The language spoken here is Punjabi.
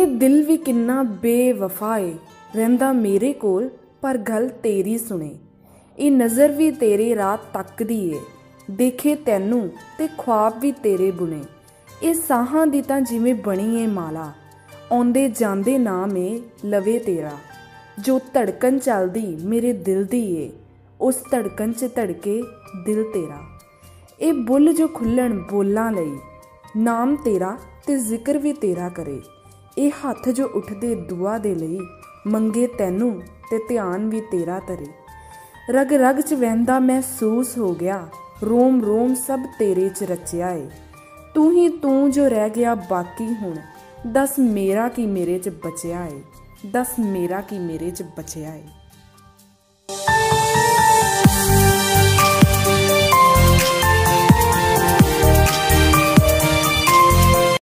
ਇਹ ਦਿਲ ਵੀ ਕਿੰਨਾ ਬੇਵਫਾ ਏ। ਰਹਿੰਦਾ ਮੇਰੇ ਕੋਲ, ਪਰ ਗੱਲ ਤੇਰੀ ਸੁਣੇ। ਇਹ ਨਜ਼ਰ ਵੀ ਤੇਰੇ ਰਾਹ ਤੱਕਦੀ ਏ। ਦੇਖੇ ਤੈਨੂੰ ਤੇ ਖੁਆਬ ਵੀ ਤੇਰੇ ਬੁਣੇ। ਇਹ ਸਾਹਾਂ ਦੀ ਤਾਂ ਜਿਵੇਂ ਬਣੀ ਏ ਮਾਲਾ। ਆਉਂਦੇ ਜਾਂਦੇ ਨਾਮ ਏ ਲਵੇ ਤੇਰਾ। ਜੋ ਧੜਕਨ ਚੱਲਦੀ ਮੇਰੇ ਦਿਲ ਦੀ ਏ, ਉਸ ਧੜਕਨ 'ਚ ਧੜਕੇ ਦਿਲ ਤੇਰਾ। ਇਹ ਬੁੱਲ ਜੋ ਖੁੱਲਣ ਬੋਲਾਂ ਲਈ, ਨਾਮ ਤੇਰਾ ਤੇ ਜ਼ਿਕਰ ਵੀ ਤੇਰਾ ਕਰੇ। ਇਹ ਹੱਥ ਜੋ ਉੱਠਦੇ ਦੁਆ ਦੇ ਲਈ, ਮੰਗੇ ਤੈਨੂੰ ਤੇ ਧਿਆਨ ਵੀ ਤੇਰਾ ਤਰੇ ਰਗ ਰਗ ਚ ਵਹਿੰਦਾ ਮਹਿਸੂਸ ਹੋ ਗਿਆ, ਰੋਮ ਰੋਮ ਸਭ ਤੇਰੇ ਚ ਰਚਿਆ ਏ। ਤੂੰ ਹੀ ਤੂੰ ਜੋ ਰਹਿ ਗਿਆ ਬਾਕੀ ਹੁਣ, ਦੱਸ ਮੇਰਾ ਕੀ ਮੇਰੇ ਚ ਬਚਿਆ ਏ, ਦੱਸ ਮੇਰਾ ਕੀ ਮੇਰੇ ਚ ਬਚਿਆ ਏ।